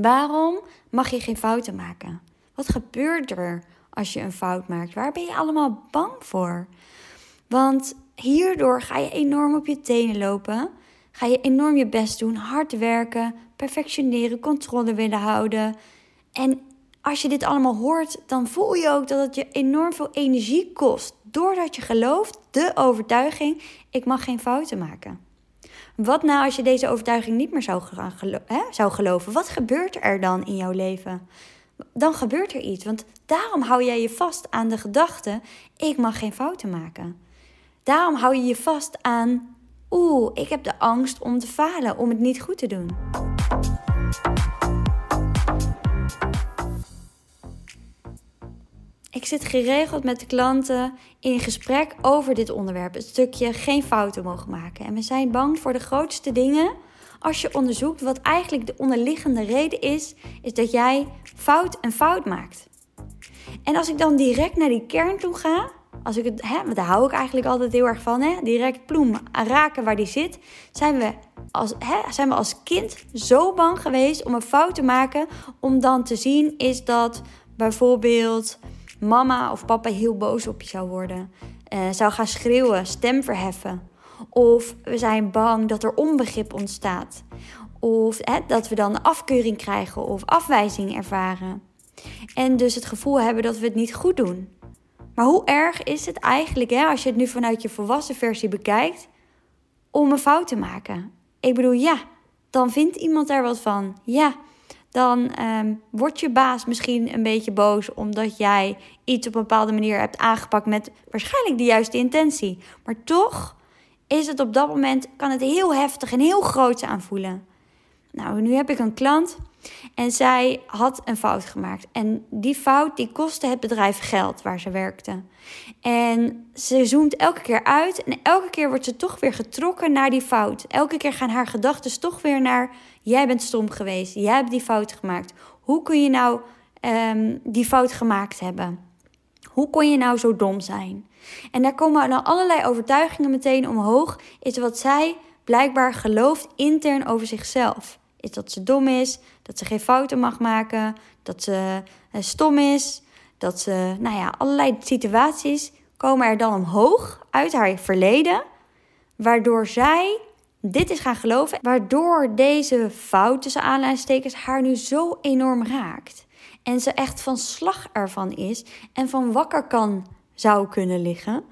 Waarom mag je geen fouten maken? Wat gebeurt er als je een fout maakt? Waar ben je allemaal bang voor? Want hierdoor ga je enorm op je tenen lopen. Ga je enorm je best doen, hard werken, perfectioneren, controle willen houden. En als je dit allemaal hoort, dan voel je ook dat het je enorm veel energie kost. Doordat je gelooft, de overtuiging, ik mag geen fouten maken. Wat nou als je deze overtuiging niet meer zou, hè, zou geloven? Wat gebeurt er dan in jouw leven? Dan gebeurt er iets. Want daarom hou jij je vast aan de gedachte: ik mag geen fouten maken. Daarom hou je je vast aan: oeh, ik heb de angst om te falen, om het niet goed te doen. Ik zit geregeld met de klanten in gesprek over dit onderwerp. Het stukje geen fouten mogen maken. En we zijn bang voor de grootste dingen. Als je onderzoekt wat eigenlijk de onderliggende reden is, is dat jij fout en fout maakt. En als ik dan direct naar die kern toe ga, als ik het, hè, daar hou ik eigenlijk altijd heel erg van, hè, direct ploem raken waar die zit, zijn we als, hè, zijn we als kind zo bang geweest om een fout te maken, om dan te zien is dat bijvoorbeeld mama of papa heel boos op je zou worden, uh, zou gaan schreeuwen, stem verheffen. Of we zijn bang dat er onbegrip ontstaat. Of hè, dat we dan afkeuring krijgen of afwijzing ervaren. En dus het gevoel hebben dat we het niet goed doen. Maar hoe erg is het eigenlijk, hè, als je het nu vanuit je volwassen versie bekijkt, om een fout te maken? Ik bedoel, ja, dan vindt iemand er wat van. Ja, dan um, wordt je baas misschien een beetje boos omdat jij iets op een bepaalde manier hebt aangepakt met waarschijnlijk de juiste intentie. Maar toch is het op dat moment, kan het heel heftig en heel groot aanvoelen. Nou, nu heb ik een klant en zij had een fout gemaakt. En die fout die kostte het bedrijf geld waar ze werkte. En ze zoomt elke keer uit en elke keer wordt ze toch weer getrokken naar die fout. Elke keer gaan haar gedachten toch weer naar: jij bent stom geweest, jij hebt die fout gemaakt. Hoe kun je nou um, die fout gemaakt hebben? Hoe kon je nou zo dom zijn? En daar komen dan allerlei overtuigingen meteen omhoog. Is wat zij blijkbaar gelooft intern over zichzelf. Is dat ze dom is, dat ze geen fouten mag maken, dat ze eh, stom is, dat ze, nou ja, allerlei situaties komen er dan omhoog uit haar verleden, waardoor zij dit is gaan geloven, waardoor deze fout tussen aanleidingstekens haar nu zo enorm raakt. En ze echt van slag ervan is en van wakker kan zou kunnen liggen.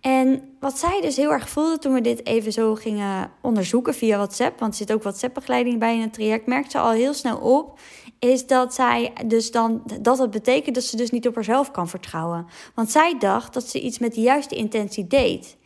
En wat zij dus heel erg voelde toen we dit even zo gingen onderzoeken via WhatsApp, want er zit ook WhatsApp-begeleiding bij in het traject, merkte ze al heel snel op, is dat zij dus dan dat het betekent dat ze dus niet op haarzelf kan vertrouwen. Want zij dacht dat ze iets met de juiste intentie deed.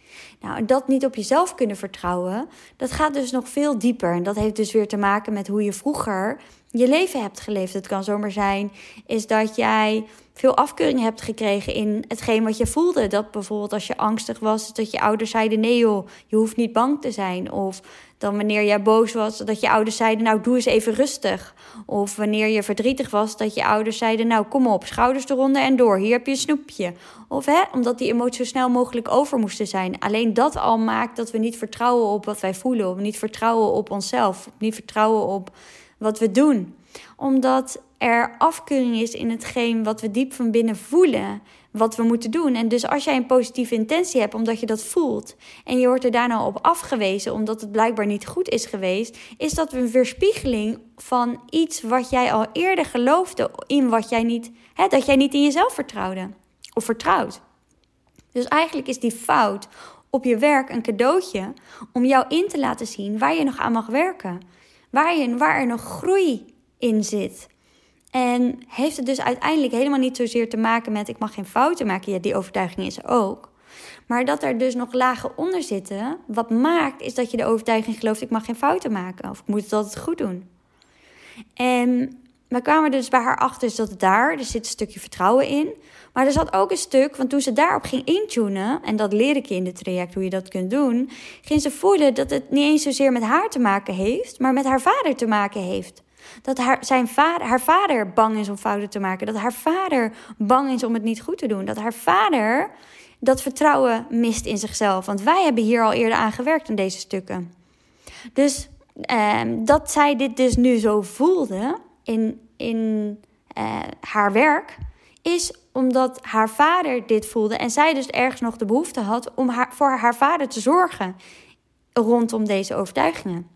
Nou, dat niet op jezelf kunnen vertrouwen, dat gaat dus nog veel dieper. En dat heeft dus weer te maken met hoe je vroeger je leven hebt geleefd. Het kan zomaar zijn, is dat jij veel afkeuring hebt gekregen in hetgeen wat je voelde. Dat bijvoorbeeld als je angstig was, dat je ouders zeiden: nee joh, je hoeft niet bang te zijn. Of dan wanneer jij boos was, dat je ouders zeiden: nou doe eens even rustig. Of wanneer je verdrietig was, dat je ouders zeiden: nou kom op, schouders eronder en door, hier heb je een snoepje. Of hè, omdat die emoties zo snel mogelijk over moesten zijn. Alleen dat al maakt dat we niet vertrouwen op wat wij voelen, of niet vertrouwen op onszelf, niet vertrouwen op wat we doen. Omdat er afkeuring is in hetgeen wat we diep van binnen voelen, wat we moeten doen. En dus als jij een positieve intentie hebt omdat je dat voelt en je wordt er daarna op afgewezen omdat het blijkbaar niet goed is geweest, is dat een weerspiegeling van iets wat jij al eerder geloofde in wat jij niet, hè, dat jij niet in jezelf vertrouwde of vertrouwt. Dus eigenlijk is die fout op je werk een cadeautje om jou in te laten zien waar je nog aan mag werken. Waar, je, waar er nog groei in zit. En heeft het dus uiteindelijk helemaal niet zozeer te maken met ik mag geen fouten maken. Ja, die overtuiging is er ook. Maar dat er dus nog lagen onder zitten. Wat maakt is dat je de overtuiging gelooft ik mag geen fouten maken. Of ik moet het altijd goed doen. En we kwamen dus bij haar achter dat daar, er zit een stukje vertrouwen in. Maar er zat ook een stuk, want toen ze daarop ging intunen, en dat leer ik je in dit traject hoe je dat kunt doen, ging ze voelen dat het niet eens zozeer met haar te maken heeft, maar met haar vader te maken heeft. Dat haar, zijn vader, haar vader bang is om fouten te maken. Dat haar vader bang is om het niet goed te doen. Dat haar vader dat vertrouwen mist in zichzelf. Want wij hebben hier al eerder aan gewerkt in deze stukken. Dus eh, dat zij dit dus nu zo voelde, in, in uh, haar werk, is omdat haar vader dit voelde en zij dus ergens nog de behoefte had om haar, voor haar vader te zorgen rondom deze overtuigingen.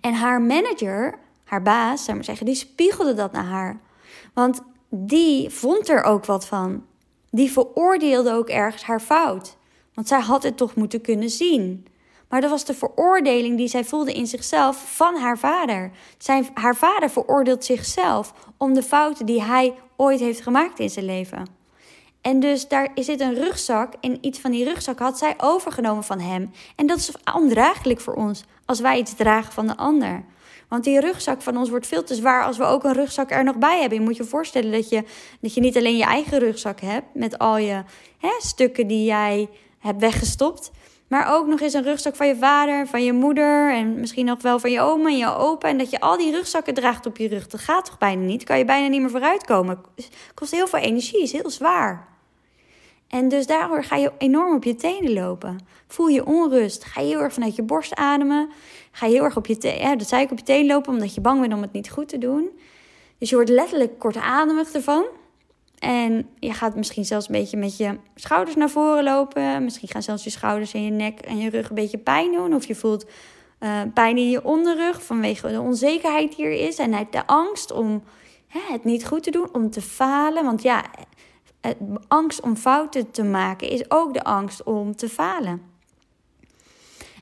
En haar manager, haar baas, zou maar zeggen, die spiegelde dat naar haar. Want die vond er ook wat van. Die veroordeelde ook ergens haar fout. Want zij had het toch moeten kunnen zien. Maar dat was de veroordeling die zij voelde in zichzelf van haar vader. Zijn, haar vader veroordeelt zichzelf om de fouten die hij ooit heeft gemaakt in zijn leven. En dus daar zit een rugzak en iets van die rugzak had zij overgenomen van hem. En dat is ondraaglijk voor ons als wij iets dragen van de ander. Want die rugzak van ons wordt veel te zwaar als we ook een rugzak er nog bij hebben. Je moet je voorstellen dat je, dat je niet alleen je eigen rugzak hebt met al je hè, stukken die jij hebt weggestopt. Maar ook nog eens een rugzak van je vader, van je moeder en misschien nog wel van je oma en je opa. En dat je al die rugzakken draagt op je rug. Dat gaat toch bijna niet? Kan je bijna niet meer vooruitkomen. Kost heel veel energie, is heel zwaar. En dus daardoor ga je enorm op je tenen lopen. Voel je onrust. Ga je heel erg vanuit je borst ademen. Ga je heel erg op je tenen, ja, dat zei ik op je tenen lopen omdat je bang bent om het niet goed te doen. Dus je wordt letterlijk kortademig ervan. En je gaat misschien zelfs een beetje met je schouders naar voren lopen. Misschien gaan zelfs je schouders en je nek en je rug een beetje pijn doen. Of je voelt uh, pijn in je onderrug vanwege de onzekerheid die er is. En de angst om hè, het niet goed te doen, om te falen. Want ja, angst om fouten te maken is ook de angst om te falen.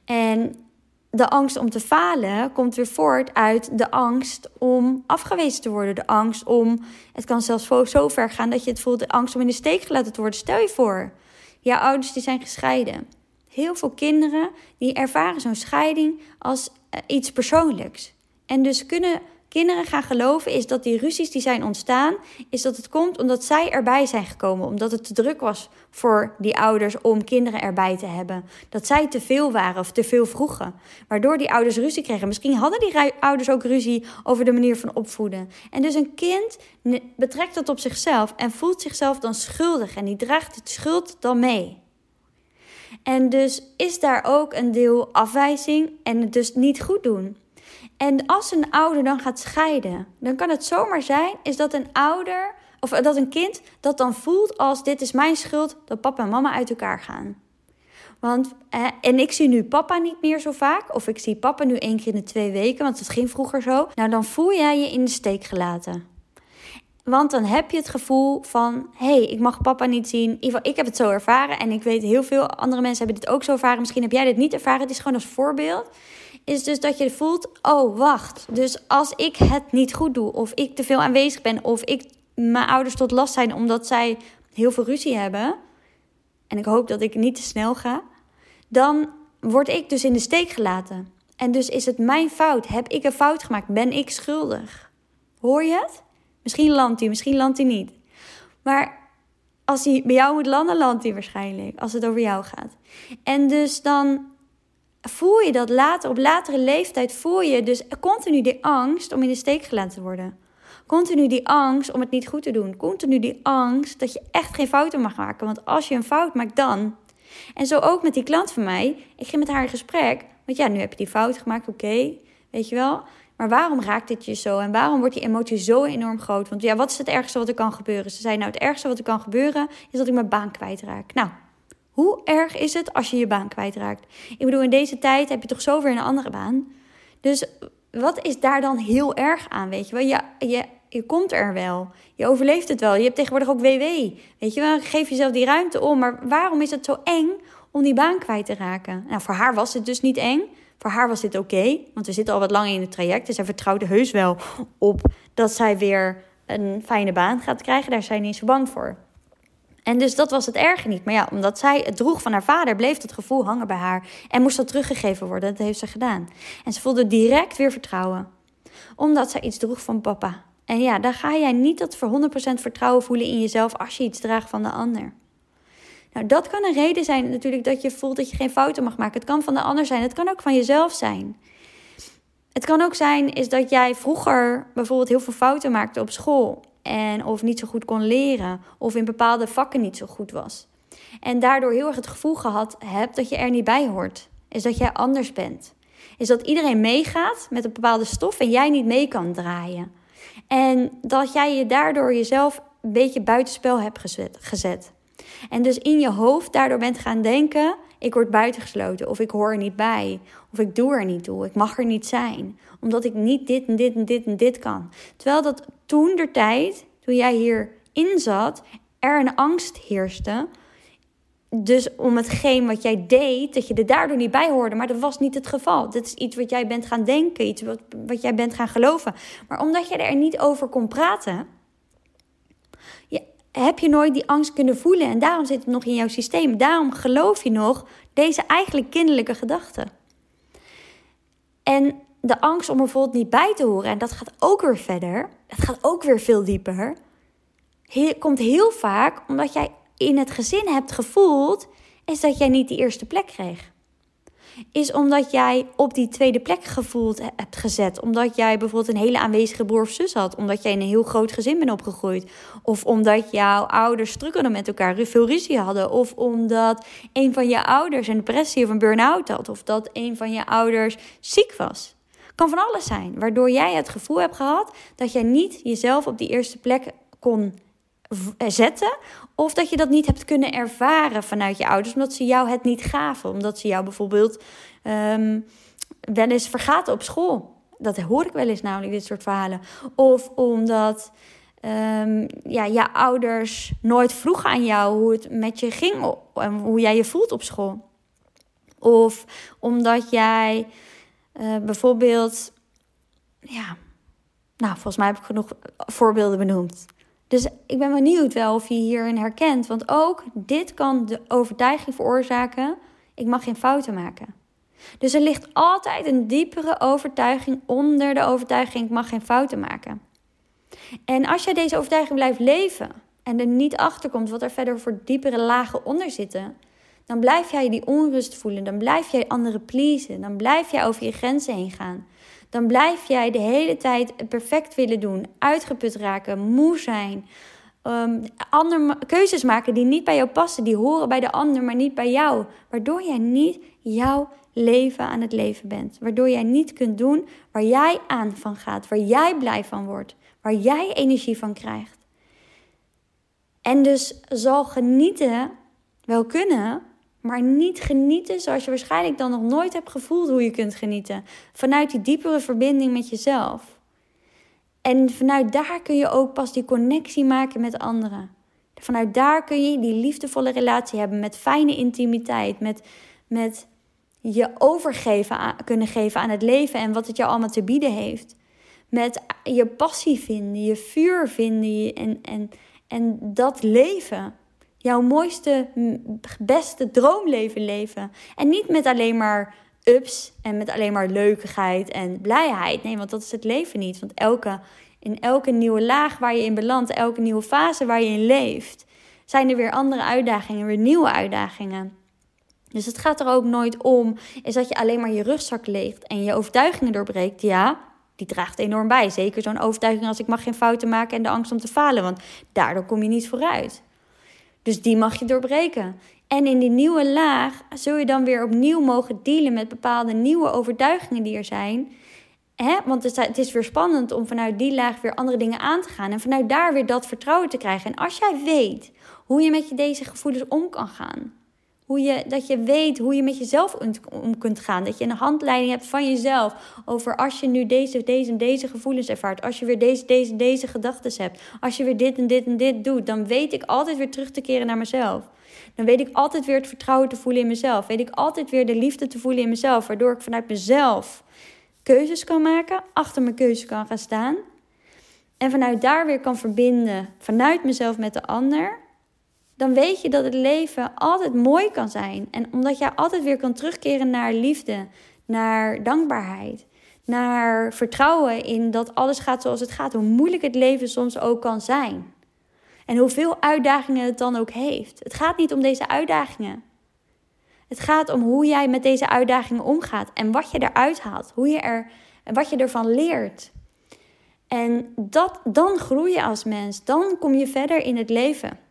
En de angst om te falen komt weer voort uit de angst om afgewezen te worden. De angst om, het kan zelfs zo ver gaan dat je het voelt, de angst om in de steek gelaten te worden. Stel je voor, jouw ouders die zijn gescheiden. Heel veel kinderen die ervaren zo'n scheiding als eh, iets persoonlijks. En dus kunnen kinderen gaan geloven is dat die ruzies die zijn ontstaan, is dat het komt omdat zij erbij zijn gekomen. Omdat het te druk was voor die ouders om kinderen erbij te hebben. Dat zij te veel waren of te veel vroegen. Waardoor die ouders ruzie kregen. Misschien hadden die ouders ook ruzie over de manier van opvoeden. En dus een kind betrekt dat op zichzelf en voelt zichzelf dan schuldig. En die draagt het schuld dan mee. En dus is daar ook een deel afwijzing en het dus niet goed doen. En als een ouder dan gaat scheiden, dan kan het zomaar zijn is dat een ouder of dat een kind dat dan voelt als dit is mijn schuld dat papa en mama uit elkaar gaan. Want, en ik zie nu papa niet meer zo vaak. Of ik zie papa nu één keer in de twee weken, want het ging vroeger zo. Nou, dan voel jij je in de steek gelaten. Want dan heb je het gevoel van: hé, hey, ik mag papa niet zien. In ieder geval, ik heb het zo ervaren. En ik weet heel veel andere mensen hebben dit ook zo ervaren. Misschien heb jij dit niet ervaren. Het is gewoon als voorbeeld is dus dat je voelt: oh wacht. Dus als ik het niet goed doe, of ik te veel aanwezig ben, of ik mijn ouders tot last zijn omdat zij heel veel ruzie hebben, en ik hoop dat ik niet te snel ga, dan word ik dus in de steek gelaten. En dus is het mijn fout. Heb ik een fout gemaakt? Ben ik schuldig? Hoor je het? Misschien landt hij, misschien landt hij niet. Maar als hij bij jou moet landen, landt hij waarschijnlijk. Als het over jou gaat. En dus dan voel je dat later, op latere leeftijd voel je dus continu die angst om in de steek gelaten te worden. Continu die angst om het niet goed te doen. Continu die angst dat je echt geen fouten mag maken. Want als je een fout maakt, dan. En zo ook met die klant van mij. Ik ging met haar in gesprek. Want ja, nu heb je die fout gemaakt, oké. weet je wel. Maar waarom raakt dit je zo? En waarom wordt die emotie zo enorm groot? Want ja, wat is het ergste wat er kan gebeuren? Ze zei, nou, het ergste wat er kan gebeuren is dat ik mijn baan kwijtraak. Nou, hoe erg is het als je je baan kwijtraakt? Ik bedoel, in deze tijd heb je toch zo weer een andere baan. Dus wat is daar dan heel erg aan? Weet je wel, je, je, je komt er wel. Je overleeft het wel. Je hebt tegenwoordig ook WW. Weet je wel, geef jezelf die ruimte om. Maar waarom is het zo eng om die baan kwijt te raken? Nou, voor haar was het dus niet eng. Voor haar was dit oké, want we zitten al wat langer in het traject. Dus zij vertrouwde heus wel op dat zij weer een fijne baan gaat krijgen. Daar zijn niet zo bang voor. En dus dat was het erge niet. Maar ja, omdat zij het droeg van haar vader, bleef dat gevoel hangen bij haar. En moest dat teruggegeven worden. Dat heeft ze gedaan. En ze voelde direct weer vertrouwen. Omdat zij iets droeg van papa. En ja, dan ga jij niet dat voor 100% vertrouwen voelen in jezelf als je iets draagt van de ander. Nou, dat kan een reden zijn natuurlijk dat je voelt dat je geen fouten mag maken. Het kan van de ander zijn, het kan ook van jezelf zijn. Het kan ook zijn is dat jij vroeger bijvoorbeeld heel veel fouten maakte op school en of niet zo goed kon leren of in bepaalde vakken niet zo goed was. En daardoor heel erg het gevoel gehad hebt dat je er niet bij hoort. Is dat jij anders bent. Is dat iedereen meegaat met een bepaalde stof en jij niet mee kan draaien. En dat jij je daardoor jezelf een beetje buitenspel hebt gezet. gezet. En dus in je hoofd daardoor bent gaan denken: ik word buitengesloten, of ik hoor er niet bij, of ik doe er niet toe, ik mag er niet zijn, omdat ik niet dit en dit en dit en dit kan. Terwijl dat toen der tijd, toen jij hierin zat, er een angst heerste. Dus om hetgeen wat jij deed, dat je er daardoor niet bij hoorde. Maar dat was niet het geval. Dit is iets wat jij bent gaan denken, iets wat, wat jij bent gaan geloven. Maar omdat je er niet over kon praten, heb je nooit die angst kunnen voelen. En daarom zit het nog in jouw systeem. Daarom geloof je nog deze eigenlijk kinderlijke gedachten. En de angst om er bijvoorbeeld niet bij te horen, en dat gaat ook weer verder, dat gaat ook weer veel dieper, komt heel vaak omdat jij in het gezin hebt gevoeld, is dat jij niet die eerste plek kreeg is omdat jij op die tweede plek gevoeld hebt gezet. Omdat jij bijvoorbeeld een hele aanwezige broer of zus had. Omdat jij in een heel groot gezin bent opgegroeid. Of omdat jouw ouders strukkelen met elkaar, veel ruzie hadden. Of omdat een van je ouders een depressie of een burn-out had. Of dat een van je ouders ziek was. Kan van alles zijn. Waardoor jij het gevoel hebt gehad dat jij niet jezelf op die eerste plek kon zetten. Of dat je dat niet hebt kunnen ervaren vanuit je ouders, omdat ze jou het niet gaven. Omdat ze jou bijvoorbeeld um, wel eens vergaten op school. Dat hoor ik wel eens namelijk, dit soort verhalen. Of omdat um, ja, je ouders nooit vroegen aan jou hoe het met je ging en hoe jij je voelt op school. Of omdat jij uh, bijvoorbeeld, ja, nou, volgens mij heb ik genoeg voorbeelden benoemd. Dus ik ben benieuwd wel of je hierin herkent. Want ook dit kan de overtuiging veroorzaken: ik mag geen fouten maken. Dus er ligt altijd een diepere overtuiging onder de overtuiging: ik mag geen fouten maken. En als jij deze overtuiging blijft leven en er niet achter komt wat er verder voor diepere lagen onder zitten, dan blijf jij die onrust voelen, dan blijf jij anderen pleasen, dan blijf jij over je grenzen heen gaan dan blijf jij de hele tijd perfect willen doen, uitgeput raken, moe zijn. Um, keuzes maken die niet bij jou passen, die horen bij de ander, maar niet bij jou. Waardoor jij niet jouw leven aan het leven bent. Waardoor jij niet kunt doen waar jij aan van gaat, waar jij blij van wordt, waar jij energie van krijgt. En dus zal genieten wel kunnen, maar niet genieten zoals je waarschijnlijk dan nog nooit hebt gevoeld hoe je kunt genieten. Vanuit die diepere verbinding met jezelf. En vanuit daar kun je ook pas die connectie maken met anderen. Vanuit daar kun je die liefdevolle relatie hebben met fijne intimiteit, met, met je overgeven kunnen geven aan het leven en wat het jou allemaal te bieden heeft. Met je passie vinden, je vuur vinden en, en, en dat leven jouw mooiste, beste droomleven leven. En niet met alleen maar ups en met alleen maar leukigheid en blijheid. Nee, want dat is het leven niet. Want elke, in elke nieuwe laag waar je in belandt, elke nieuwe fase waar je in leeft, zijn er weer andere uitdagingen, weer nieuwe uitdagingen. Dus het gaat er ook nooit om, is dat je alleen maar je rugzak leegt en je overtuigingen doorbreekt. Ja, die draagt enorm bij. Zeker zo'n overtuiging als ik mag geen fouten maken en de angst om te falen, want daardoor kom je niet vooruit. Dus die mag je doorbreken. En in die nieuwe laag zul je dan weer opnieuw mogen dealen met bepaalde nieuwe overtuigingen die er zijn. Hè? Want het is weer spannend om vanuit die laag weer andere dingen aan te gaan. En vanuit daar weer dat vertrouwen te krijgen. En als jij weet hoe je met je deze gevoelens om kan gaan. Hoe je, dat je weet hoe je met jezelf om kunt gaan. Dat je een handleiding hebt van jezelf over als je nu deze, deze en deze gevoelens ervaart. Als je weer deze, deze, deze gedachten hebt. Als je weer dit en dit en dit doet. Dan weet ik altijd weer terug te keren naar mezelf. Dan weet ik altijd weer het vertrouwen te voelen in mezelf. Weet ik altijd weer de liefde te voelen in mezelf. Waardoor ik vanuit mezelf keuzes kan maken. Achter mijn keuze kan gaan staan. En vanuit daar weer kan verbinden. Vanuit mezelf met de ander dan weet je dat het leven altijd mooi kan zijn. En omdat jij altijd weer kan terugkeren naar liefde, naar dankbaarheid, naar vertrouwen in dat alles gaat zoals het gaat, hoe moeilijk het leven soms ook kan zijn. En hoeveel uitdagingen het dan ook heeft. Het gaat niet om deze uitdagingen. Het gaat om hoe jij met deze uitdagingen omgaat en wat je eruit haalt, hoe je er, wat je ervan leert. En dat, dan groei je als mens, dan kom je verder in het leven.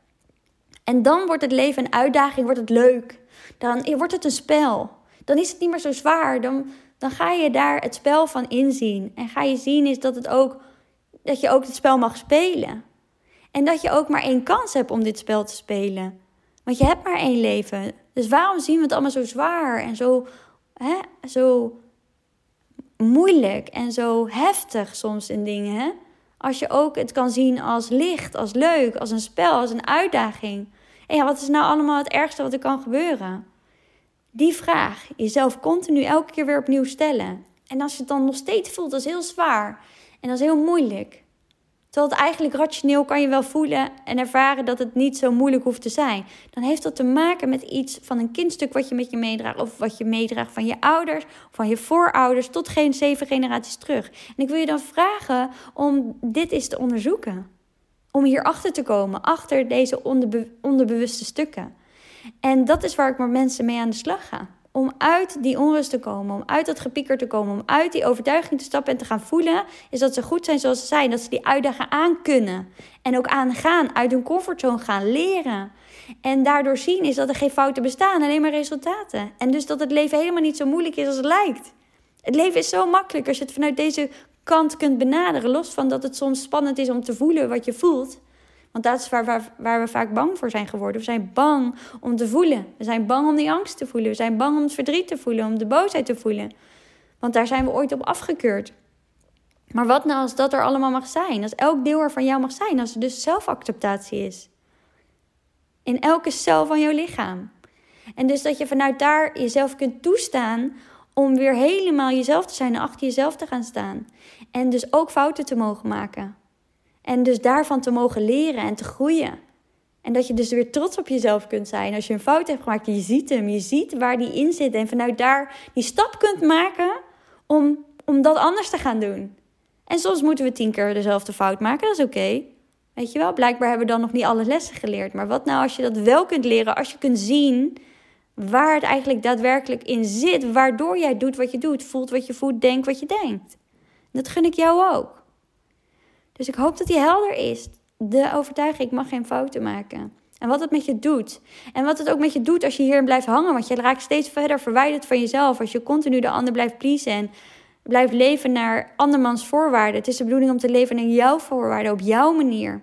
En dan wordt het leven een uitdaging, wordt het leuk. Dan wordt het een spel. Dan is het niet meer zo zwaar. Dan, dan ga je daar het spel van inzien. En ga je zien is dat het ook dat je ook het spel mag spelen. En dat je ook maar één kans hebt om dit spel te spelen. Want je hebt maar één leven. Dus waarom zien we het allemaal zo zwaar en zo, hè, zo moeilijk en zo heftig soms in dingen? Hè? Als je ook het kan zien als licht, als leuk, als een spel, als een uitdaging. En ja, wat is nou allemaal het ergste wat er kan gebeuren? Die vraag jezelf continu elke keer weer opnieuw stellen. En als je het dan nog steeds voelt als heel zwaar en als heel moeilijk, Terwijl het eigenlijk rationeel kan je wel voelen en ervaren dat het niet zo moeilijk hoeft te zijn. Dan heeft dat te maken met iets van een kindstuk wat je met je meedraagt. Of wat je meedraagt van je ouders, van je voorouders tot geen zeven generaties terug. En ik wil je dan vragen om dit eens te onderzoeken. Om hierachter te komen, achter deze onderbewuste stukken. En dat is waar ik met mensen mee aan de slag ga om uit die onrust te komen, om uit dat gepieker te komen, om uit die overtuiging te stappen en te gaan voelen, is dat ze goed zijn zoals ze zijn. Dat ze die uitdaging aan kunnen. En ook aangaan, uit hun comfortzone gaan, leren. En daardoor zien is dat er geen fouten bestaan, alleen maar resultaten. En dus dat het leven helemaal niet zo moeilijk is als het lijkt. Het leven is zo makkelijk als je het vanuit deze kant kunt benaderen. Los van dat het soms spannend is om te voelen wat je voelt. Want dat is waar, waar, waar, we vaak bang voor zijn geworden. We zijn bang om te voelen. We zijn bang om die angst te voelen. We zijn bang om het verdriet te voelen, om de boosheid te voelen. Want daar zijn we ooit op afgekeurd. Maar wat nou als dat er allemaal mag zijn? Als elk deel er van jou mag zijn. Als er dus zelfacceptatie is. In elke cel van jouw lichaam. En dus dat je vanuit daar jezelf kunt toestaan om weer helemaal jezelf te zijn en achter jezelf te gaan staan. En dus ook fouten te mogen maken. En dus daarvan te mogen leren en te groeien. En dat je dus weer trots op jezelf kunt zijn als je een fout hebt gemaakt. Je ziet hem, je ziet waar die in zit. En vanuit daar die stap kunt maken om, om dat anders te gaan doen. En soms moeten we tien keer dezelfde fout maken, dat is oké. Weet je wel, blijkbaar hebben we dan nog niet alle lessen geleerd. Maar wat nou als je dat wel kunt leren, als je kunt zien waar het eigenlijk daadwerkelijk in zit, waardoor jij doet wat je doet, voelt wat je voelt, denkt wat je denkt. Dat gun ik jou ook. Dus ik hoop dat die helder is. De overtuiging, ik mag geen fouten maken. En wat het met je doet. En wat het ook met je doet als je hierin blijft hangen. Want je raakt steeds verder verwijderd van jezelf. Als je continu de ander blijft pleasen. En blijft leven naar andermans voorwaarden. Het is de bedoeling om te leven naar jouw voorwaarden. Op jouw manier.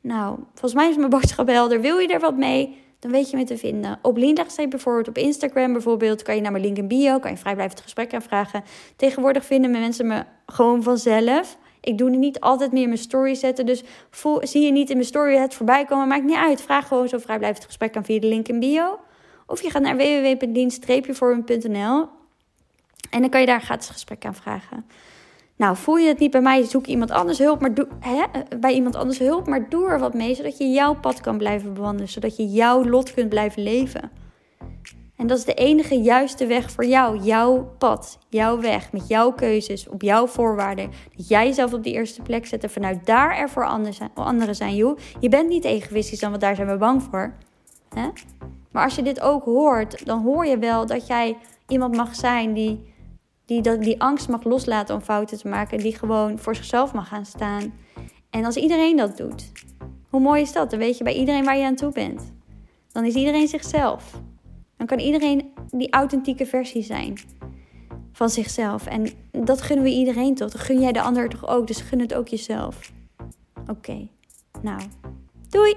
Nou, volgens mij is mijn boodschap helder. Wil je er wat mee? Dan weet je me te vinden. Op Linda bijvoorbeeld, op Instagram bijvoorbeeld, kan je naar mijn link in bio, kan je vrijblijvend gesprek aanvragen. Tegenwoordig vinden mensen me gewoon vanzelf. Ik doe het niet altijd meer mijn story zetten. Dus zie je niet in mijn story het voorbij komen, maakt niet uit. Vraag gewoon zo vrijblijvend gesprek aan via de link in bio. Of je gaat naar www.dienst-vorm.nl en dan kan je daar een gratis gesprek aan vragen. Nou, voel je het niet bij mij, zoek iemand anders hulp, maar doe, hè, bij iemand anders hulp, maar doe er wat mee, zodat je jouw pad kan blijven bewandelen, zodat je jouw lot kunt blijven leven. En dat is de enige juiste weg voor jou. Jouw pad, jouw weg, met jouw keuzes, op jouw voorwaarden. Dat jij jezelf op die eerste plek zet en vanuit daar er voor anderen zijn. Je bent niet egoïstisch, dan, want daar zijn we bang voor. Maar als je dit ook hoort, dan hoor je wel dat jij iemand mag zijn die, die dat, die angst mag loslaten om fouten te maken. Die gewoon voor zichzelf mag gaan staan. En als iedereen dat doet, hoe mooi is dat? Dan weet je bij iedereen waar je aan toe bent. Dan is iedereen zichzelf. Dan kan iedereen die authentieke versie zijn van zichzelf. En dat gunnen we iedereen toch? Dat gun jij de ander toch ook? Dus gun het ook jezelf. Oké, nou, doei!